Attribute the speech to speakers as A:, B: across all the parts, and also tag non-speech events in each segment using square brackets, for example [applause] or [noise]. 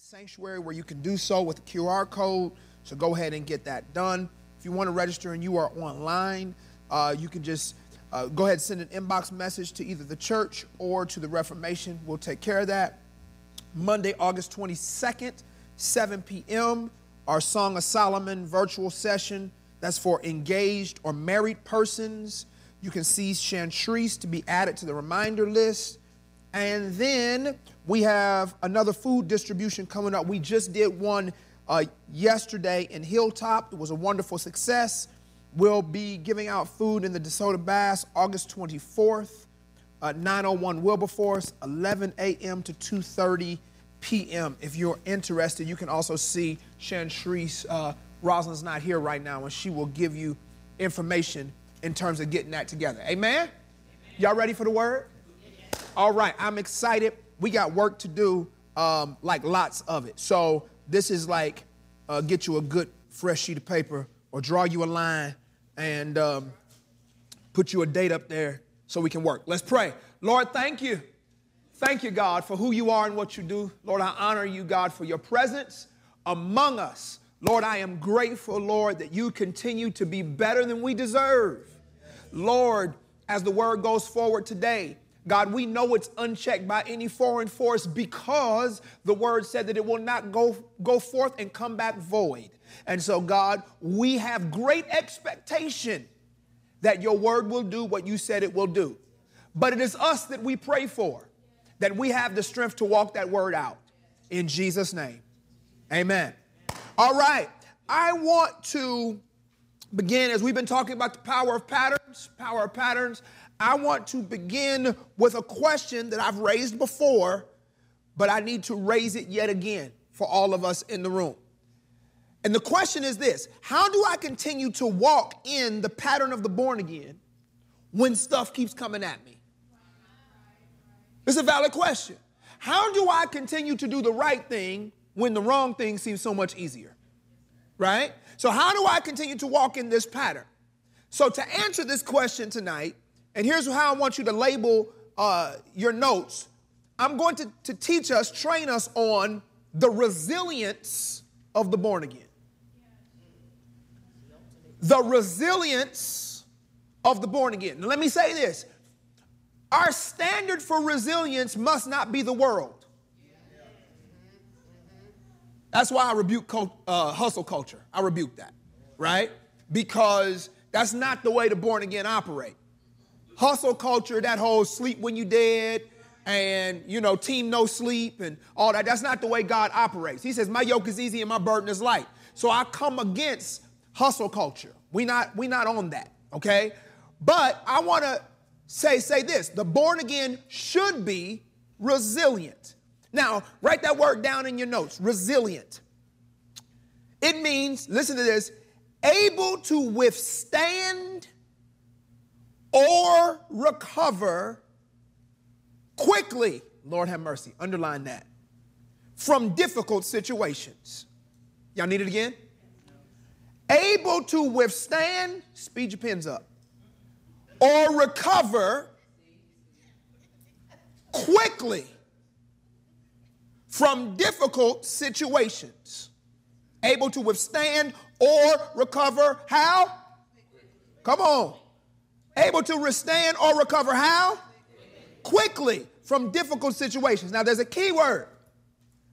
A: the sanctuary where you can do so with a QR code. So go ahead and get that done. If you want to register and you are online, uh, you can just uh, go ahead and send an inbox message to either the church or to the Reformation. We'll take care of that. Monday, August 22nd, 7 p.m., our Song of Solomon virtual session. That's for engaged or married persons. You can see Chantrice to be added to the reminder list. And then we have another food distribution coming up. We just did one uh, yesterday in Hilltop. It was a wonderful success. We'll be giving out food in the DeSoto Bass August 24th, uh, 901 Wilberforce, 11 a.m. to 2.30 p.m. If you're interested, you can also see Chantrice. Uh, Rosalind's not here right now, and she will give you information in terms of getting that together. Amen? Amen. Y'all ready for the word? All right, I'm excited. We got work to do, um, like lots of it. So this is like uh, get you a good fresh sheet of paper or draw you a line and um, put you a date up there so we can work. Let's pray. Lord, thank you. Thank you, God, for who you are and what you do. Lord, I honor you, God, for your presence among us. Lord, I am grateful, Lord, that you continue to be better than we deserve. Lord, as the word goes forward today, God, we know it's unchecked by any foreign force because the word said that it will not go, go forth and come back void. And so, God, we have great expectation that your word will do what you said it will do. But it is us that we pray for, that we have the strength to walk that word out. In Jesus' name, amen. All right, I want to begin as we've been talking about the power of patterns, power of patterns. I want to begin with a question that I've raised before, but I need to raise it yet again for all of us in the room. And the question is this How do I continue to walk in the pattern of the born again when stuff keeps coming at me? It's a valid question. How do I continue to do the right thing when the wrong thing seems so much easier? Right? So, how do I continue to walk in this pattern? So, to answer this question tonight, and here's how I want you to label uh, your notes. I'm going to, to teach us, train us on the resilience of the born again. The resilience of the born again. Now, let me say this our standard for resilience must not be the world. That's why I rebuke uh, hustle culture. I rebuke that, right? Because that's not the way the born again operate hustle culture, that whole sleep when you dead, and you know, team no sleep and all that. That's not the way God operates. He says, My yoke is easy and my burden is light. So I come against hustle culture. We not we not on that, okay? But I want to say say this: the born again should be resilient. Now, write that word down in your notes. Resilient. It means, listen to this, able to withstand or recover quickly, Lord have mercy, underline that, from difficult situations. Y'all need it again? Able to withstand, speed your pens up, or recover quickly from difficult situations. Able to withstand or recover how? Come on. Able to withstand or recover how? Quickly from difficult situations. Now, there's a key word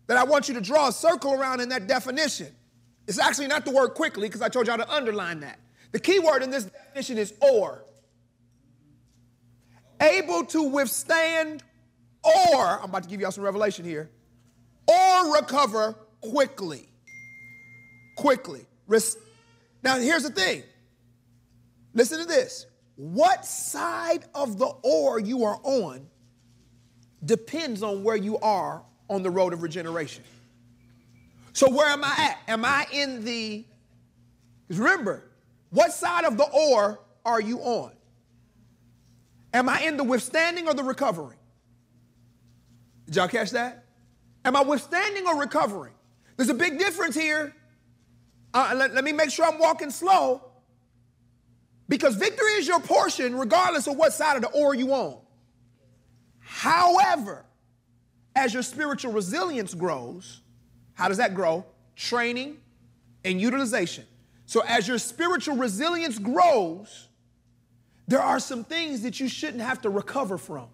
A: that I want you to draw a circle around in that definition. It's actually not the word quickly because I told y'all to underline that. The key word in this definition is or. Able to withstand or, I'm about to give y'all some revelation here, or recover quickly. Quickly. Now, here's the thing. Listen to this what side of the or you are on depends on where you are on the road of regeneration. So, where am I at? Am I in the, remember, what side of the or are you on? Am I in the withstanding or the recovering? Did y'all catch that? Am I withstanding or recovering? There's a big difference here. Uh, let, let me make sure I'm walking slow. Because victory is your portion regardless of what side of the or you on. However, as your spiritual resilience grows, How does that grow? Training and utilization. So as your spiritual resilience grows, there are some things that you shouldn't have to recover from.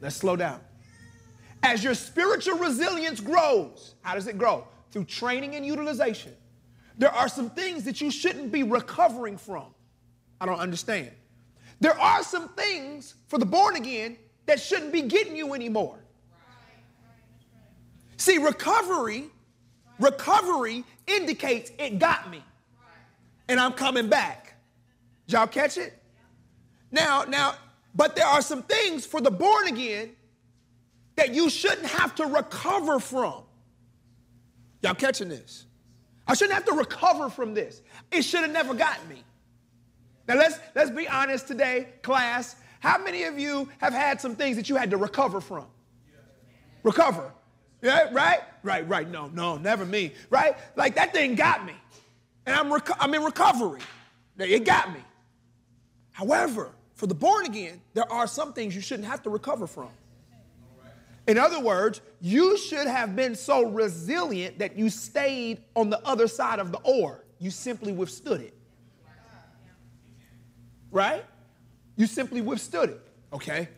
A: Let's slow down. As your spiritual resilience grows, how does it grow? Through training and utilization. There are some things that you shouldn't be recovering from. I don't understand. There are some things for the born again that shouldn't be getting you anymore. See, recovery, recovery indicates it got me. And I'm coming back. Did y'all catch it? Now, now, but there are some things for the born again that you shouldn't have to recover from. Y'all catching this? I shouldn't have to recover from this. It should have never gotten me. Now let's let's be honest today, class. How many of you have had some things that you had to recover from? Recover. Yeah, right? Right, right. No, no, never me. Right? Like that thing got me. And I'm, reco- I'm in recovery. It got me. However, for the born again, there are some things you shouldn't have to recover from. In other words, you should have been so resilient that you stayed on the other side of the or. You simply withstood it. Right? You simply withstood it. Okay?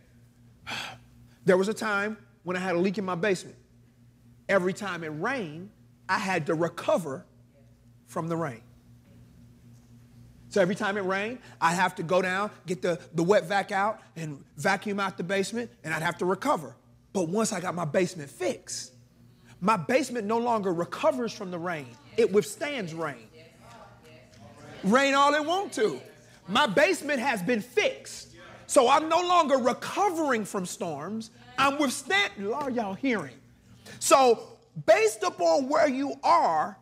A: [sighs] There was a time when I had a leak in my basement every time it rained, I had to recover from the rain. So every time it rained, I'd have to go down, get the, the wet vac out, and vacuum out the basement, and I'd have to recover. But once I got my basement fixed, my basement no longer recovers from the rain, it withstands rain. Rain all it want to. My basement has been fixed. So I'm no longer recovering from storms. I'm withstanding. Are y'all hearing? So, based upon where you are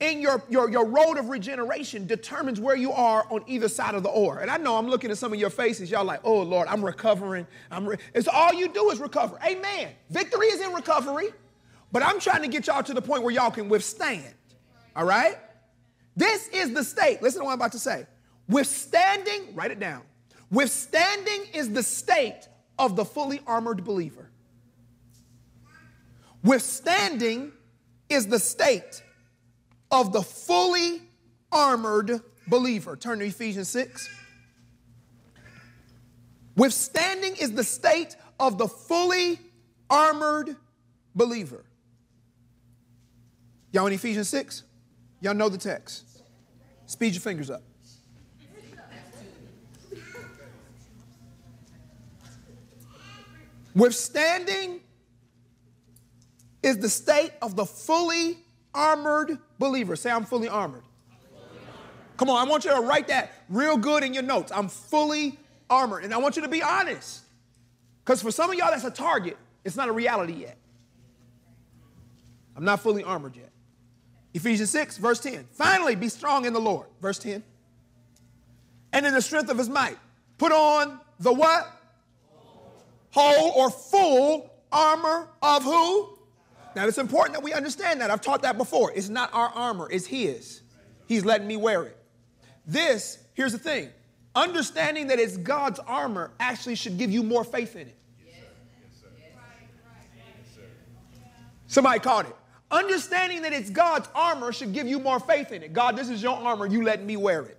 A: in your, your, your road of regeneration, determines where you are on either side of the or. And I know I'm looking at some of your faces. Y'all like, oh Lord, I'm recovering. I'm re-. It's all you do is recover. Amen. Victory is in recovery, but I'm trying to get y'all to the point where y'all can withstand. All right? This is the state. Listen to what I'm about to say. Withstanding, write it down. Withstanding is the state of the fully armored believer. Withstanding is the state of the fully armored believer. Turn to Ephesians 6. Withstanding is the state of the fully armored believer. Y'all in Ephesians 6? Y'all know the text. Speed your fingers up. Withstanding is the state of the fully armored believer. Say, I'm fully armored. Come on, I want you to write that real good in your notes. I'm fully armored. And I want you to be honest. Because for some of y'all, that's a target. It's not a reality yet. I'm not fully armored yet. Ephesians 6, verse 10. Finally, be strong in the Lord. Verse 10. And in the strength of his might. Put on the what? Whole or full armor of who? Now, it's important that we understand that. I've taught that before. It's not our armor, it's His. He's letting me wear it. This, here's the thing understanding that it's God's armor actually should give you more faith in it. Somebody caught it. Understanding that it's God's armor should give you more faith in it. God, this is your armor, you let me wear it.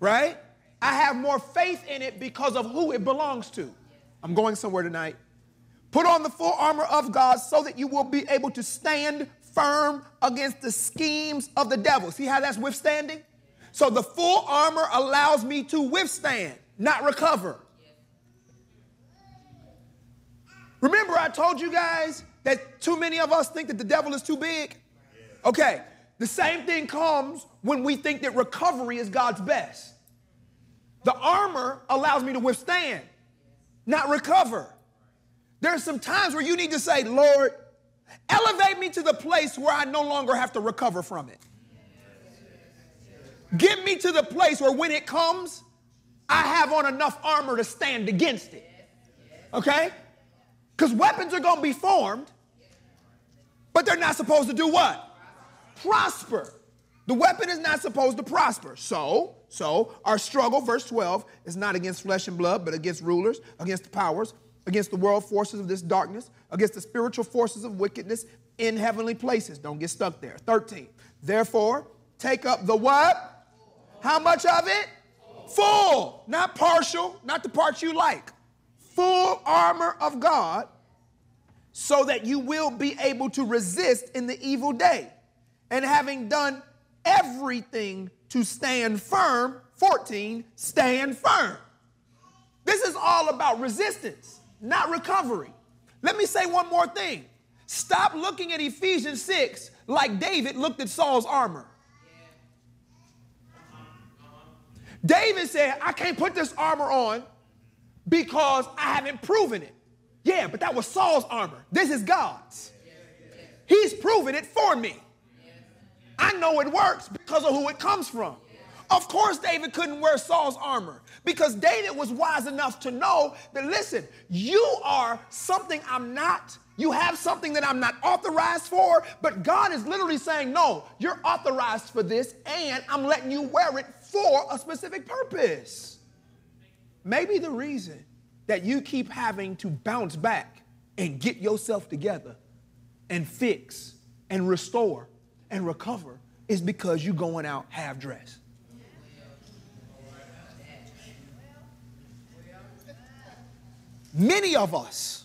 A: Right? I have more faith in it because of who it belongs to. I'm going somewhere tonight. Put on the full armor of God so that you will be able to stand firm against the schemes of the devil. See how that's withstanding? So the full armor allows me to withstand, not recover. Remember, I told you guys that too many of us think that the devil is too big? Okay, the same thing comes when we think that recovery is God's best. The armor allows me to withstand, not recover. There are some times where you need to say, Lord, elevate me to the place where I no longer have to recover from it. Get me to the place where when it comes, I have on enough armor to stand against it. Okay? Because weapons are going to be formed, but they're not supposed to do what? Prosper. The weapon is not supposed to prosper. So, so our struggle, verse 12, is not against flesh and blood, but against rulers, against the powers, against the world forces of this darkness, against the spiritual forces of wickedness in heavenly places. Don't get stuck there. 13. Therefore, take up the what? How much of it? Full, not partial, not the parts you like. Full armor of God, so that you will be able to resist in the evil day. And having done everything to stand firm, 14, stand firm. This is all about resistance, not recovery. Let me say one more thing. Stop looking at Ephesians 6 like David looked at Saul's armor. David said, I can't put this armor on because I haven't proven it. Yeah, but that was Saul's armor. This is God's. He's proven it for me. I know it works because of who it comes from. Of course, David couldn't wear Saul's armor because David was wise enough to know that, listen, you are something I'm not. You have something that I'm not authorized for, but God is literally saying, no, you're authorized for this, and I'm letting you wear it for a specific purpose. Maybe the reason that you keep having to bounce back and get yourself together and fix and restore and recover is because you're going out half dressed. Many of us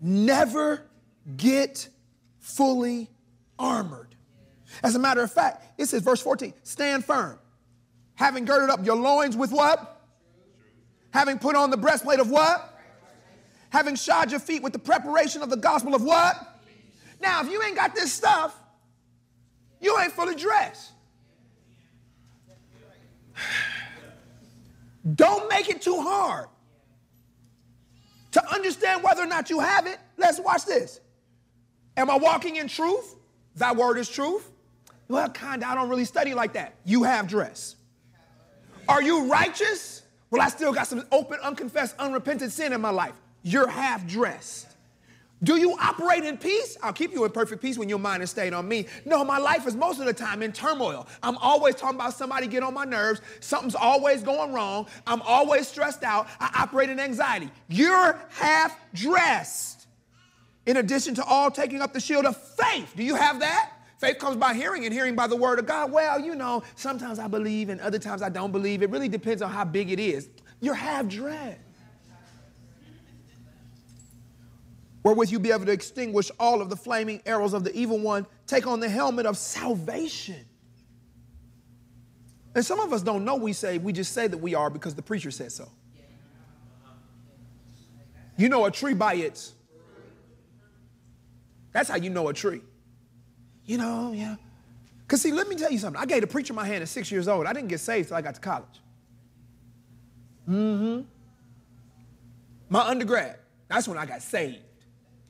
A: never get fully armored. As a matter of fact, it says, verse 14, stand firm, having girded up your loins with what? Having put on the breastplate of what? Having shod your feet with the preparation of the gospel of what? Now, if you ain't got this stuff, you ain't fully dressed. [sighs] Don't make it too hard. To understand whether or not you have it, let's watch this. Am I walking in truth? Thy word is truth. Well, kind of, I don't really study like that. You have dress. Are you righteous? Well, I still got some open, unconfessed, unrepentant sin in my life. You're half dressed. Do you operate in peace? I'll keep you in perfect peace when your mind is stayed on me. No, my life is most of the time in turmoil. I'm always talking about somebody get on my nerves. Something's always going wrong. I'm always stressed out. I operate in anxiety. You're half dressed. In addition to all taking up the shield of faith. Do you have that? Faith comes by hearing and hearing by the word of God. Well, you know, sometimes I believe and other times I don't believe. It really depends on how big it is. You're half dressed. Wherewith you be able to extinguish all of the flaming arrows of the evil one. Take on the helmet of salvation. And some of us don't know we say, we just say that we are because the preacher said so. You know a tree by its. That's how you know a tree. You know, yeah. Because, see, let me tell you something. I gave the preacher my hand at six years old. I didn't get saved till I got to college. Mm hmm. My undergrad, that's when I got saved.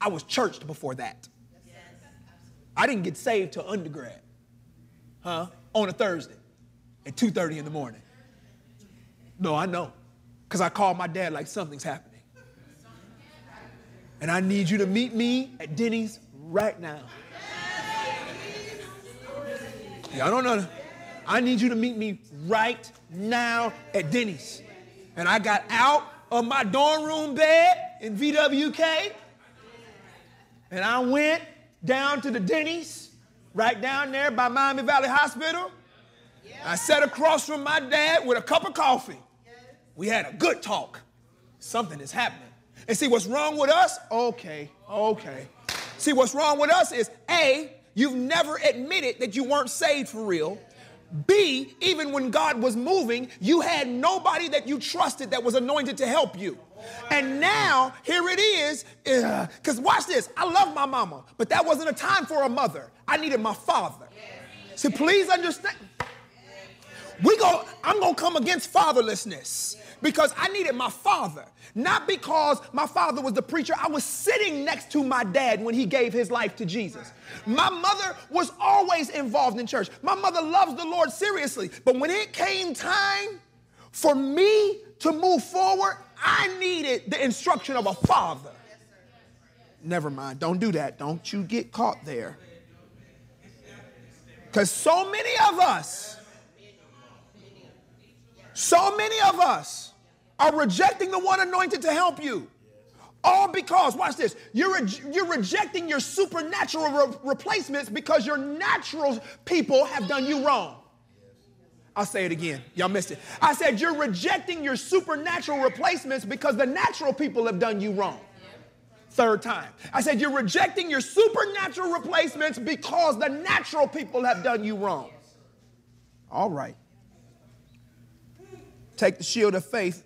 A: I was churched before that. I didn't get saved till undergrad. Huh? On a Thursday at 2:30 in the morning. No, I know. Cuz I called my dad like something's happening. And I need you to meet me at Denny's right now. Y'all don't know. I need you to meet me right now at Denny's. And I got out of my dorm room bed in VWK and I went down to the Denny's, right down there by Miami Valley Hospital. I sat across from my dad with a cup of coffee. We had a good talk. Something is happening. And see what's wrong with us? Okay, okay. See what's wrong with us is A, you've never admitted that you weren't saved for real. B, even when God was moving, you had nobody that you trusted that was anointed to help you. And now, here it is, eh, because watch this. I love my mama, but that wasn't a time for a mother. I needed my father. So please understand. We go, I'm gonna come against fatherlessness because I needed my father. Not because my father was the preacher. I was sitting next to my dad when he gave his life to Jesus. My mother was always involved in church. My mother loves the Lord seriously. But when it came time for me to move forward, I needed the instruction of a father. Never mind. Don't do that. Don't you get caught there. Because so many of us, so many of us are rejecting the one anointed to help you. All because, watch this, you're, re- you're rejecting your supernatural re- replacements because your natural people have done you wrong. I'll say it again. Y'all missed it. I said, You're rejecting your supernatural replacements because the natural people have done you wrong. Third time. I said, You're rejecting your supernatural replacements because the natural people have done you wrong. All right. Take the shield of faith,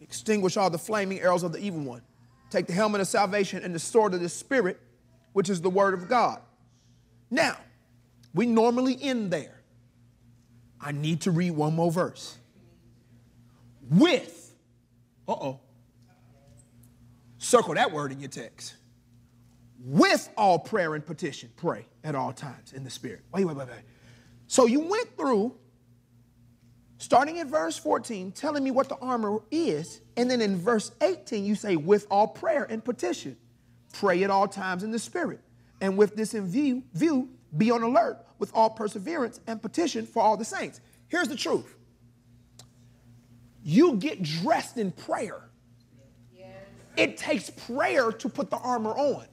A: extinguish all the flaming arrows of the evil one. Take the helmet of salvation and the sword of the Spirit, which is the word of God. Now, we normally end there. I need to read one more verse. With, uh oh, circle that word in your text. With all prayer and petition, pray at all times in the Spirit. Wait, wait, wait, wait. So you went through, starting at verse 14, telling me what the armor is. And then in verse 18, you say, with all prayer and petition, pray at all times in the Spirit. And with this in view, view be on alert with all perseverance and petition for all the saints. Here's the truth you get dressed in prayer. It takes prayer to put the armor on.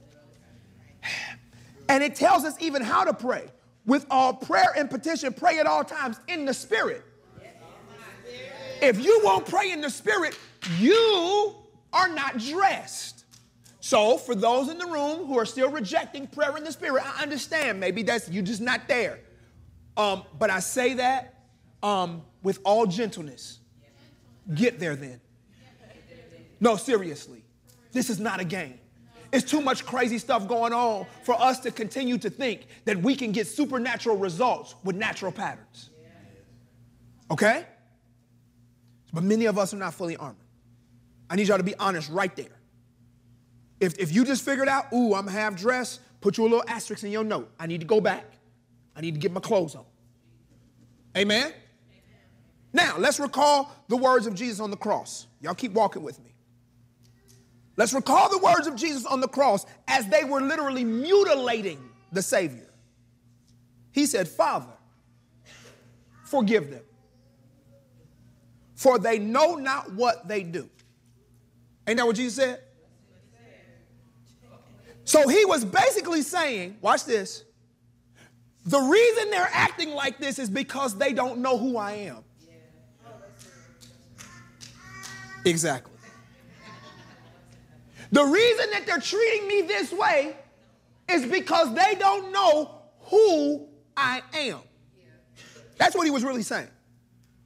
A: And it tells us even how to pray. With all prayer and petition, pray at all times in the Spirit. If you won't pray in the Spirit, you are not dressed. So, for those in the room who are still rejecting prayer in the Spirit, I understand maybe that's you're just not there. Um, but I say that um, with all gentleness. Get there then. No, seriously. This is not a game. It's too much crazy stuff going on for us to continue to think that we can get supernatural results with natural patterns. Okay? But many of us are not fully armored. I need y'all to be honest right there. If, if you just figured out, ooh, I'm half dressed, put you a little asterisk in your note. I need to go back. I need to get my clothes on. Amen? Now, let's recall the words of Jesus on the cross. Y'all keep walking with me. Let's recall the words of Jesus on the cross as they were literally mutilating the Savior. He said, Father, forgive them, for they know not what they do. Ain't that what Jesus said? So he was basically saying, watch this. The reason they're acting like this is because they don't know who I am. Exactly. The reason that they're treating me this way is because they don't know who I am. That's what he was really saying.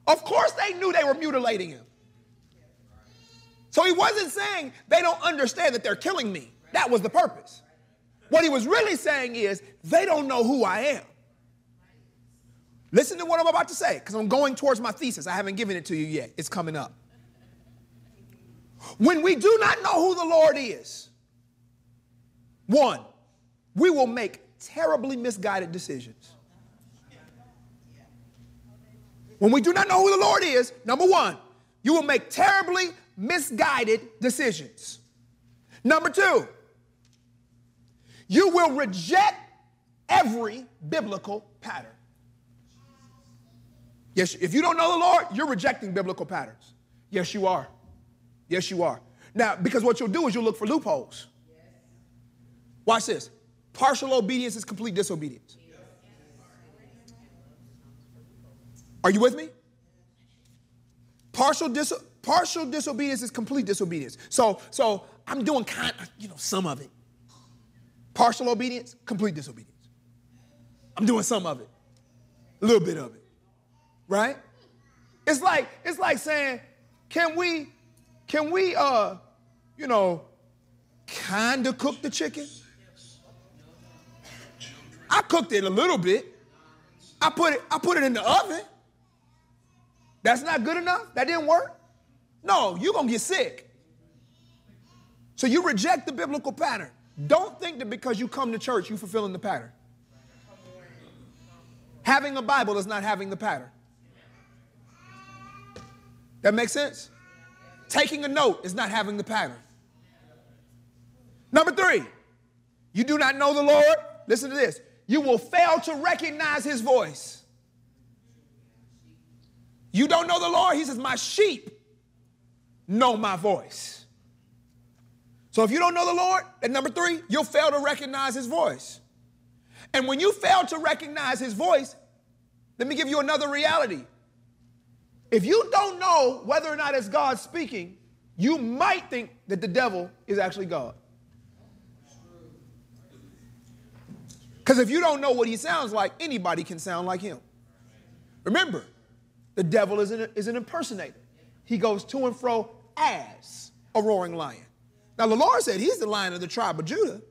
A: Of course, they knew they were mutilating him. So he wasn't saying they don't understand that they're killing me. That was the purpose. What he was really saying is they don't know who I am. Listen to what I'm about to say because I'm going towards my thesis. I haven't given it to you yet, it's coming up. When we do not know who the Lord is, one, we will make terribly misguided decisions. When we do not know who the Lord is, number one, you will make terribly misguided decisions. Number two, you will reject every biblical pattern. Yes, if you don't know the Lord, you're rejecting biblical patterns. Yes, you are. Yes, you are. Now, because what you'll do is you'll look for loopholes. Watch this. Partial obedience is complete disobedience. Are you with me? Partial, partial disobedience is complete disobedience. So, so I'm doing kind, you know, some of it. Partial obedience, complete disobedience. I'm doing some of it, a little bit of it, right? It's like it's like saying, can we can we, uh, you know, kind of cook the chicken? I cooked it a little bit. I put it, I put it in the oven. That's not good enough? That didn't work? No, you're gonna get sick. So you reject the biblical pattern. Don't think that because you come to church, you're fulfilling the pattern. Having a Bible is not having the pattern. That makes sense? Taking a note is not having the pattern. Number three, you do not know the Lord. Listen to this. You will fail to recognize his voice. You don't know the Lord. He says, My sheep know my voice. So if you don't know the Lord, at number three, you'll fail to recognize his voice. And when you fail to recognize his voice, let me give you another reality. If you don't know whether or not it's God speaking, you might think that the devil is actually God. Because if you don't know what he sounds like, anybody can sound like him. Remember, the devil is an, is an impersonator. He goes to and fro as a roaring lion. Now, the Lord said he's the lion of the tribe of Judah.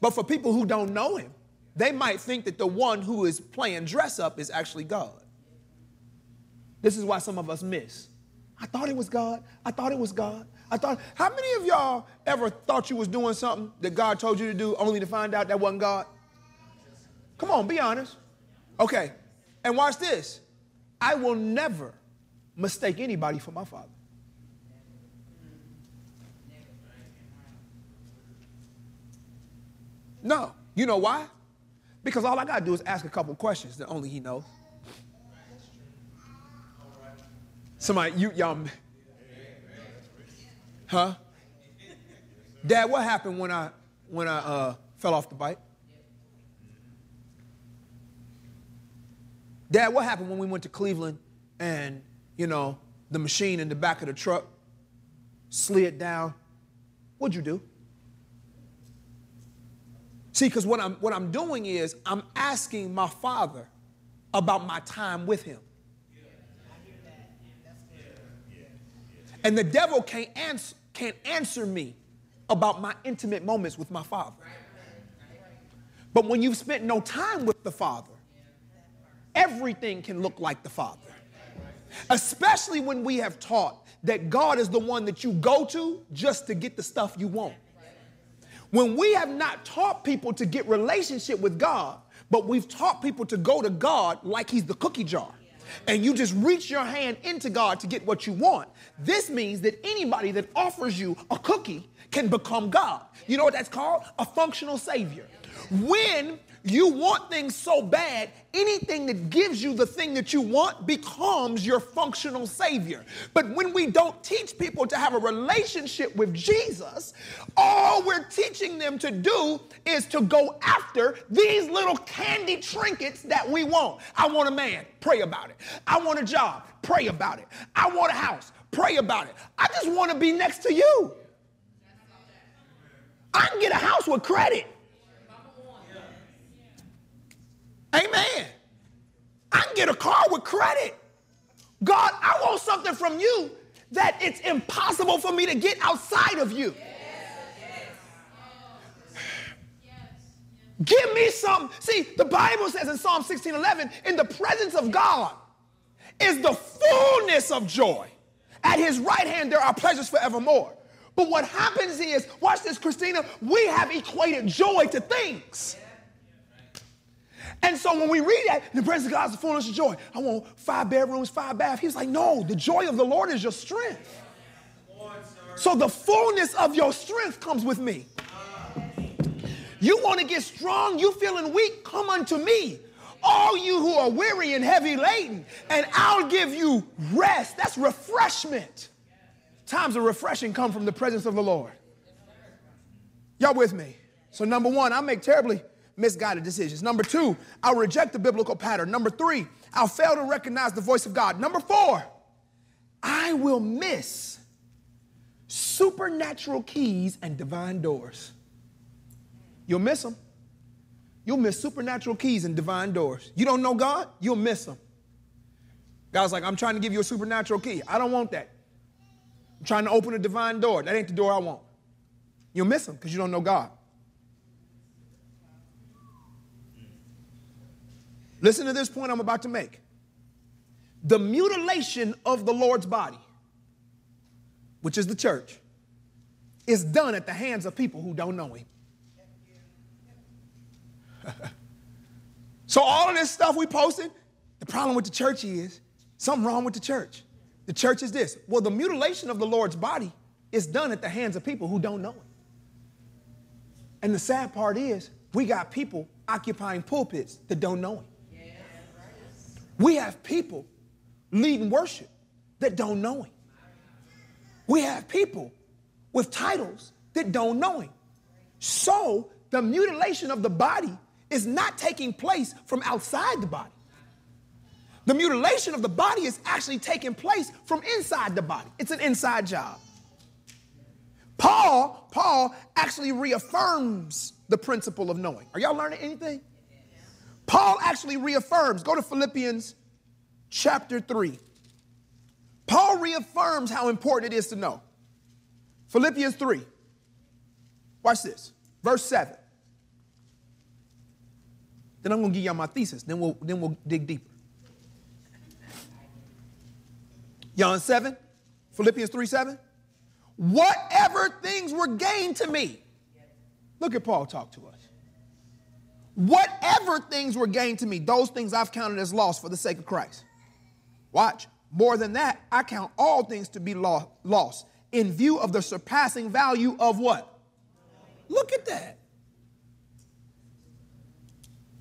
A: But for people who don't know him, they might think that the one who is playing dress up is actually God. This is why some of us miss. I thought it was God. I thought it was God. I thought, how many of y'all ever thought you was doing something that God told you to do only to find out that wasn't God? Come on, be honest. Okay, and watch this. I will never mistake anybody for my father. No. You know why? Because all I got to do is ask a couple questions that only he knows. Somebody, you, y'all, huh? Dad, what happened when I when I uh, fell off the bike? Dad, what happened when we went to Cleveland and you know the machine in the back of the truck slid down? What'd you do? See, because what I'm, what I'm doing is I'm asking my father about my time with him. And the devil can't can't answer me about my intimate moments with my father. But when you've spent no time with the father, everything can look like the father. Especially when we have taught that God is the one that you go to just to get the stuff you want. When we have not taught people to get relationship with God, but we've taught people to go to God like he's the cookie jar. And you just reach your hand into God to get what you want. This means that anybody that offers you a cookie can become God. You know what that's called? A functional savior. When you want things so bad, anything that gives you the thing that you want becomes your functional savior. But when we don't teach people to have a relationship with Jesus, all we're teaching them to do is to go after these little candy trinkets that we want. I want a man, pray about it. I want a job, pray about it. I want a house, pray about it. I just want to be next to you. I can get a house with credit. Amen. I can get a car with credit. God, I want something from you that it's impossible for me to get outside of you. Give me some. See, the Bible says in Psalm 16 11, in the presence of God is the fullness of joy. At his right hand, there are pleasures forevermore. But what happens is, watch this, Christina, we have equated joy to things. And so when we read that, the presence of God is the fullness of joy. I want five bedrooms, five baths. He's like, no, the joy of the Lord is your strength. So the fullness of your strength comes with me. You want to get strong, you feeling weak, come unto me. All you who are weary and heavy laden, and I'll give you rest. That's refreshment. Times of refreshing come from the presence of the Lord. Y'all with me? So, number one, I make terribly misguided decisions. Number two, I'll reject the biblical pattern. Number three, I'll fail to recognize the voice of God. Number four, I will miss supernatural keys and divine doors. You'll miss them. You'll miss supernatural keys and divine doors. You don't know God, you'll miss them. God's like, I'm trying to give you a supernatural key. I don't want that. I'm trying to open a divine door. That ain't the door I want. You'll miss them because you don't know God. Listen to this point I'm about to make. The mutilation of the Lord's body, which is the church, is done at the hands of people who don't know Him. [laughs] so, all of this stuff we posted, the problem with the church is something wrong with the church. The church is this. Well, the mutilation of the Lord's body is done at the hands of people who don't know Him. And the sad part is, we got people occupying pulpits that don't know Him. We have people leading worship that don't know Him. We have people with titles that don't know him. So the mutilation of the body is not taking place from outside the body. The mutilation of the body is actually taking place from inside the body. It's an inside job. Paul, Paul actually reaffirms the principle of knowing. Are y'all learning anything? Paul actually reaffirms. Go to Philippians chapter 3. Paul reaffirms how important it is to know. Philippians 3. Watch this. Verse 7. Then I'm going to give y'all my thesis. Then we'll, then we'll dig deeper. John 7, Philippians 3 7. Whatever things were gained to me. Look at Paul talk to us. Whatever things were gained to me, those things I've counted as loss for the sake of Christ. Watch. More than that, I count all things to be lost in view of the surpassing value of what? Look at that.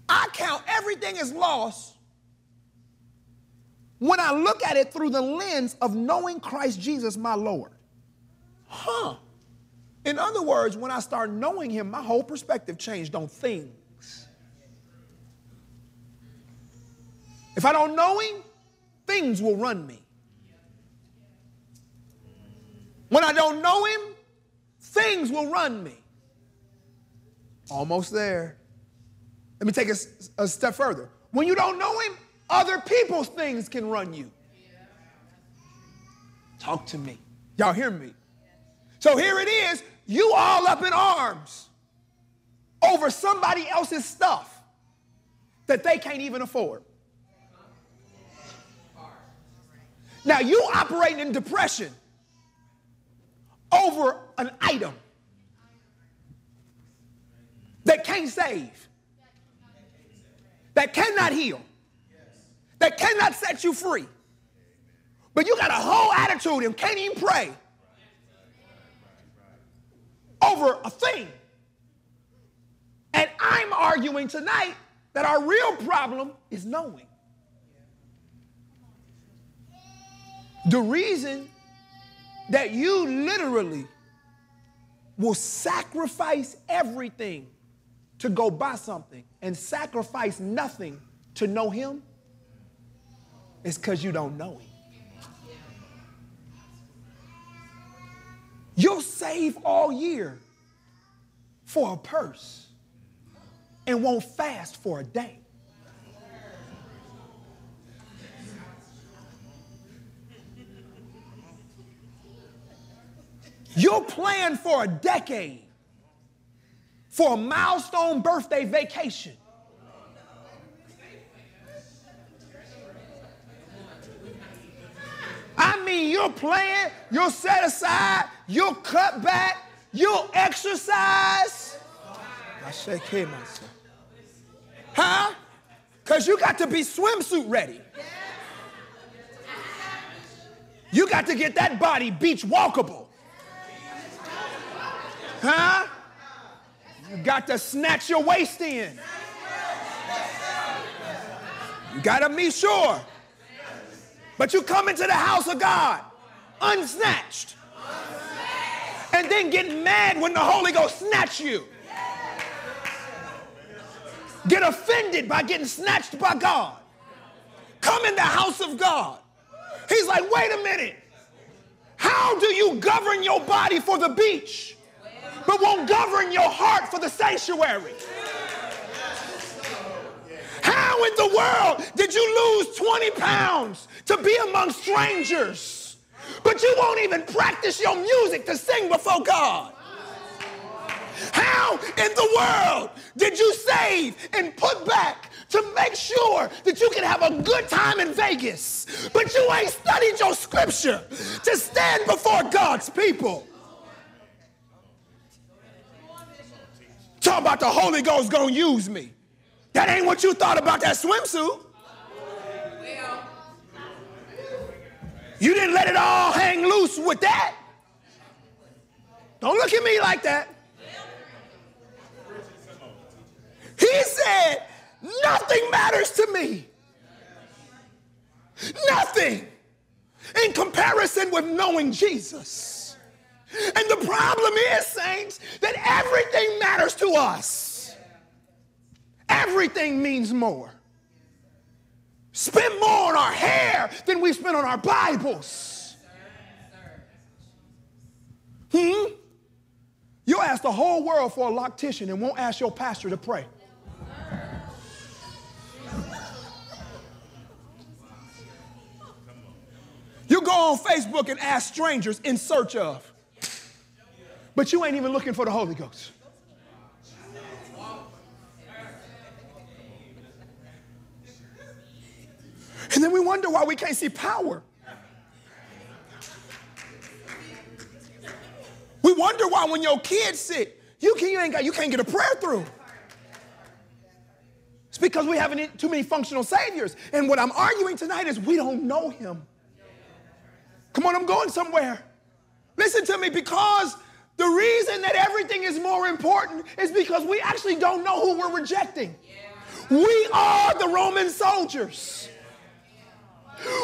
A: I count everything as loss when I look at it through the lens of knowing Christ Jesus, my Lord. Huh. In other words, when I start knowing Him, my whole perspective changed on things. If I don't know Him, things will run me. When I don't know Him, things will run me. Almost there. Let me take a, a step further. When you don't know Him, other people's things can run you. Talk to me. Y'all hear me? So here it is, you all up in arms over somebody else's stuff that they can't even afford. Now you operating in depression over an item that can't save, that cannot heal that cannot set you free. But you got a whole attitude and can't even pray over a thing. And I'm arguing tonight that our real problem is knowing. The reason that you literally will sacrifice everything to go buy something and sacrifice nothing to know Him is because you don't know Him. You'll save all year for a purse and won't fast for a day. You'll plan for a decade for a milestone birthday vacation I mean, you'll plan, you'll set aside, you'll cut back, you'll exercise. I shake here myself. Huh? Because you got to be swimsuit ready. You got to get that body beach walkable. Huh? You got to snatch your waist in. You got to be sure but you come into the house of God unsnatched. And then get mad when the Holy Ghost snatch you. Get offended by getting snatched by God. Come in the house of God. He's like, wait a minute. How do you govern your body for the beach, but won't govern your heart for the sanctuary? How in the world did you lose 20 pounds to be among strangers, but you won't even practice your music to sing before God? How in the world did you save and put back to make sure that you can have a good time in Vegas, but you ain't studied your scripture to stand before God's people? Talk about the Holy Ghost gonna use me. That ain't what you thought about that swimsuit. You didn't let it all hang loose with that. Don't look at me like that. He said, Nothing matters to me. Nothing in comparison with knowing Jesus. And the problem is, saints, that everything matters to us. Everything means more. Spend more on our hair than we spend on our Bibles. Hmm? You ask the whole world for a loctician and won't ask your pastor to pray. You go on Facebook and ask strangers in search of, but you ain't even looking for the Holy Ghost. And then we wonder why we can't see power. We wonder why when your kids sick, you, can, you, ain't got, you can't get a prayer through. It's because we have too many functional saviors. And what I'm arguing tonight is we don't know him. Come on, I'm going somewhere. Listen to me, because the reason that everything is more important is because we actually don't know who we're rejecting. We are the Roman soldiers.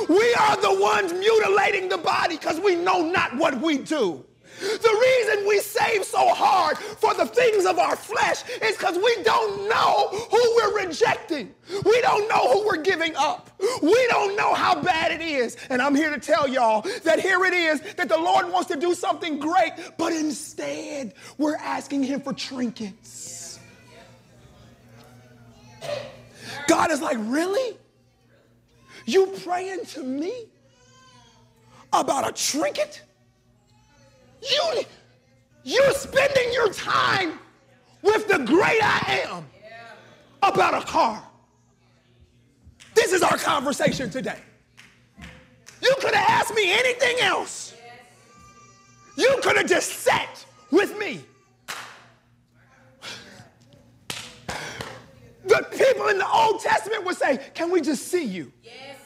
A: We are the ones mutilating the body because we know not what we do. The reason we save so hard for the things of our flesh is because we don't know who we're rejecting. We don't know who we're giving up. We don't know how bad it is. And I'm here to tell y'all that here it is that the Lord wants to do something great, but instead we're asking Him for trinkets. God is like, really? You praying to me about a trinket? You, you're spending your time with the great I am about a car. This is our conversation today. You could have asked me anything else. You could have just sat with me. The people in the Old Testament would say, Can we just see you? Yes.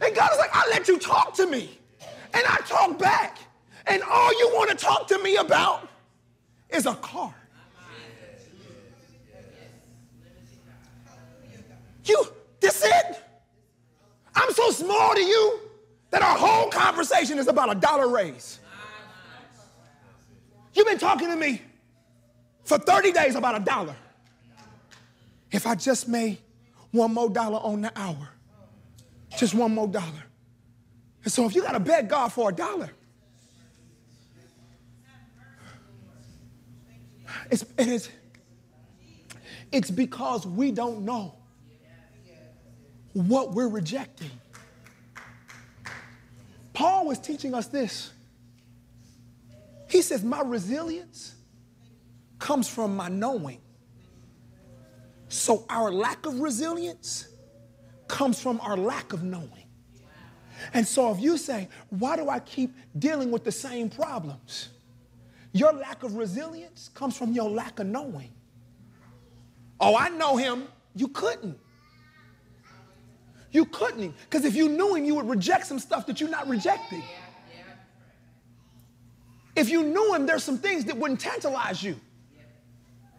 A: And God is like, I let you talk to me. And I talk back and all you want to talk to me about is a car. You, this it? I'm so small to you that our whole conversation is about a dollar raise. You've been talking to me for 30 days about a dollar. If I just made one more dollar on the hour, just one more dollar. And so if you got to beg God for a dollar, It's, it is, it's because we don't know what we're rejecting. Paul was teaching us this. He says, My resilience comes from my knowing. So our lack of resilience comes from our lack of knowing. And so if you say, Why do I keep dealing with the same problems? Your lack of resilience comes from your lack of knowing. Oh, I know him. You couldn't. You couldn't. Because if you knew him, you would reject some stuff that you're not rejecting. If you knew him, there's some things that wouldn't tantalize you.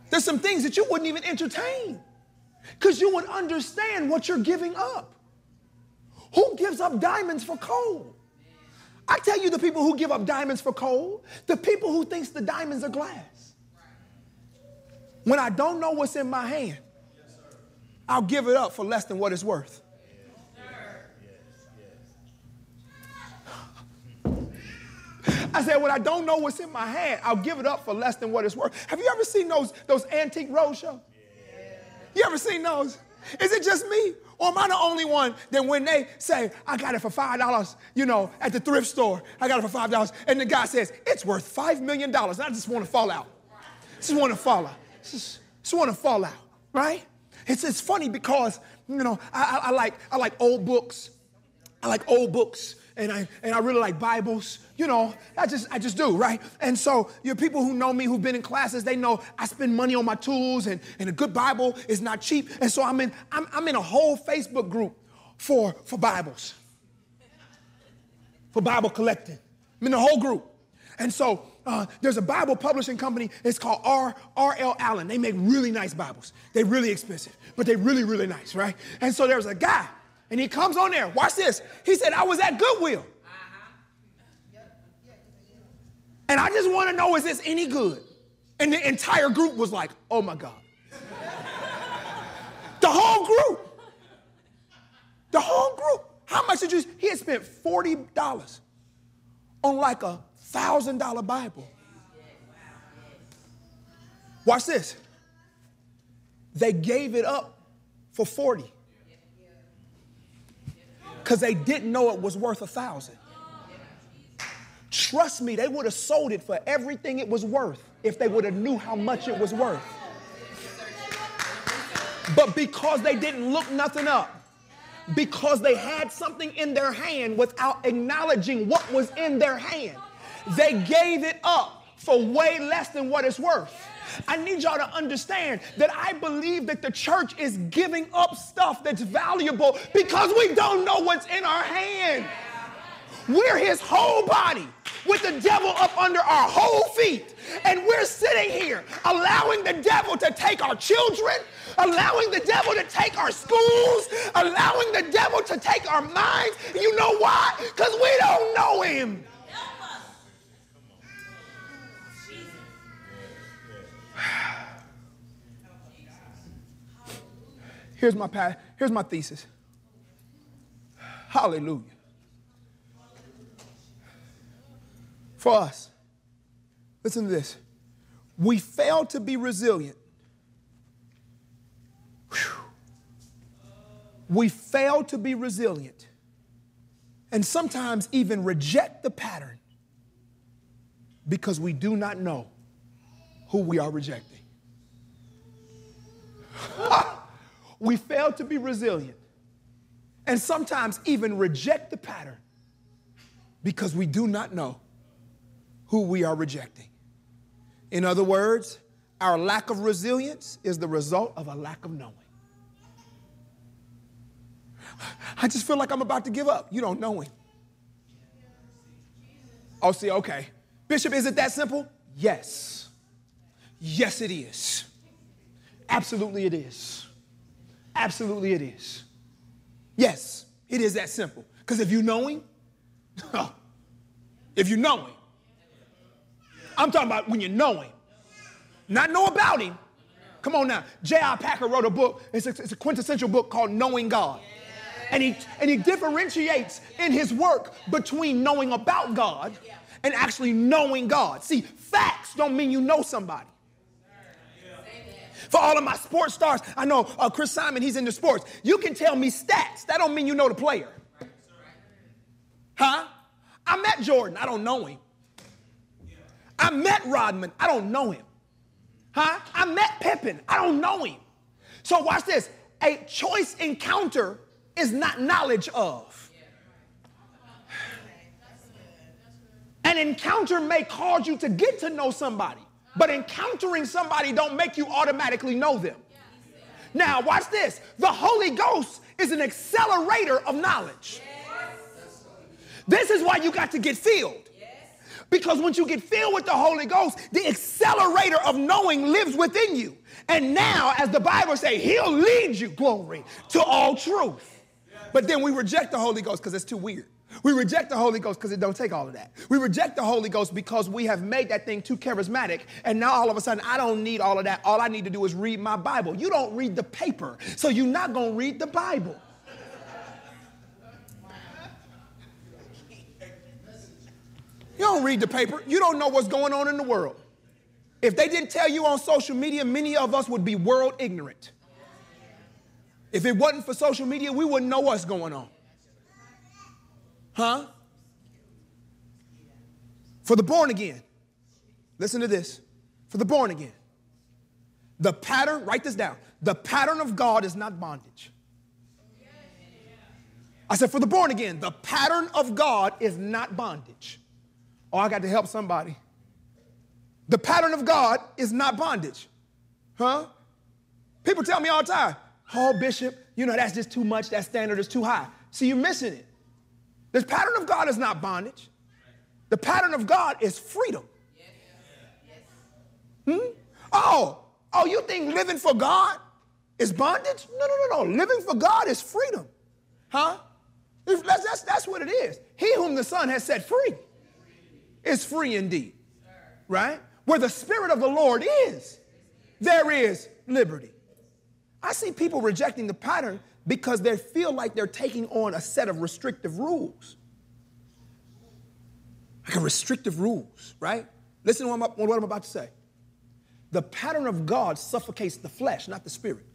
A: There's some things that you wouldn't even entertain because you would understand what you're giving up. Who gives up diamonds for coal? I tell you the people who give up diamonds for coal, the people who thinks the diamonds are glass. When I don't know what's in my hand, I'll give it up for less than what it's worth. I said, when I don't know what's in my hand, I'll give it up for less than what it's worth. Have you ever seen those, those antique roadshow? You ever seen those? Is it just me? Or am I the only one that when they say, I got it for $5, you know, at the thrift store, I got it for $5, and the guy says, it's worth $5 million, I just want to fall out. Just want to fall out. Just, just want to fall out, right? It's, it's funny because, you know, I, I, I, like, I like old books. I like old books and I and I really like Bibles. You know, I just I just do, right? And so your people who know me, who've been in classes, they know I spend money on my tools, and, and a good Bible is not cheap. And so I'm in I'm, I'm in a whole Facebook group for for Bibles, for Bible collecting. I'm in the whole group. And so uh, there's a Bible publishing company. It's called R. R. L. Allan. They make really nice Bibles. They're really expensive, but they're really, really nice, right? And so there's a guy and he comes on there. Watch this. He said, I was at Goodwill. And I just want to know is this any good? And the entire group was like, oh my God. the whole group. The whole group. How much did you? He had spent $40 on like a thousand dollar Bible. Watch this. They gave it up for 40 because they didn't know it was worth a thousand. Trust me, they would have sold it for everything it was worth if they would have knew how much it was worth. But because they didn't look nothing up, because they had something in their hand without acknowledging what was in their hand, they gave it up for way less than what it's worth. I need y'all to understand that I believe that the church is giving up stuff that's valuable because we don't know what's in our hand. We're his whole body with the devil up under our whole feet. And we're sitting here allowing the devil to take our children, allowing the devil to take our schools, allowing the devil to take our minds. You know why? Because we don't know him. Here's my path. Here's my thesis. Hallelujah. For us, listen to this. We fail to be resilient. Whew. We fail to be resilient and sometimes even reject the pattern because we do not know who we are rejecting. [laughs] we fail to be resilient and sometimes even reject the pattern because we do not know who we are rejecting. In other words, our lack of resilience is the result of a lack of knowing. I just feel like I'm about to give up. You don't know him. Oh, see, okay. Bishop, is it that simple? Yes. Yes, it is. Absolutely, it is. Absolutely, it is. Yes, it is that simple. Because if you know him, [laughs] if you know him, I'm talking about when you know him, not know about him. Come on now. J.I. Packer wrote a book, it's a, it's a quintessential book called Knowing God. And he, and he differentiates in his work between knowing about God and actually knowing God. See, facts don't mean you know somebody. For all of my sports stars, I know uh, Chris Simon, he's into sports. You can tell me stats. That don't mean you know the player. Huh? I met Jordan. I don't know him. I met Rodman. I don't know him. Huh? I met Pippen. I don't know him. So watch this. A choice encounter is not knowledge of. An encounter may cause you to get to know somebody. But encountering somebody don't make you automatically know them. Now, watch this. The Holy Ghost is an accelerator of knowledge. This is why you got to get filled. Because once you get filled with the Holy Ghost, the accelerator of knowing lives within you. And now, as the Bible says, He'll lead you, glory, to all truth. But then we reject the Holy Ghost because it's too weird. We reject the Holy Ghost because it don't take all of that. We reject the Holy Ghost because we have made that thing too charismatic. And now all of a sudden, I don't need all of that. All I need to do is read my Bible. You don't read the paper, so you're not going to read the Bible. Don't read the paper. You don't know what's going on in the world. If they didn't tell you on social media, many of us would be world ignorant. If it wasn't for social media, we wouldn't know what's going on. Huh? For the born again, listen to this. For the born again, the pattern, write this down. The pattern of God is not bondage. I said, for the born again, the pattern of God is not bondage. Oh, I got to help somebody. The pattern of God is not bondage. Huh? People tell me all the time, oh, Bishop, you know, that's just too much. That standard is too high. See, you're missing it. The pattern of God is not bondage. The pattern of God is freedom. Hmm? Oh, oh, you think living for God is bondage? No, no, no, no. Living for God is freedom. Huh? That's, that's, that's what it is. He whom the Son has set free is free indeed. right? Where the Spirit of the Lord is, there is liberty. I see people rejecting the pattern because they feel like they're taking on a set of restrictive rules. Like a restrictive rules, right? Listen to what I'm, what I'm about to say. The pattern of God suffocates the flesh, not the spirit.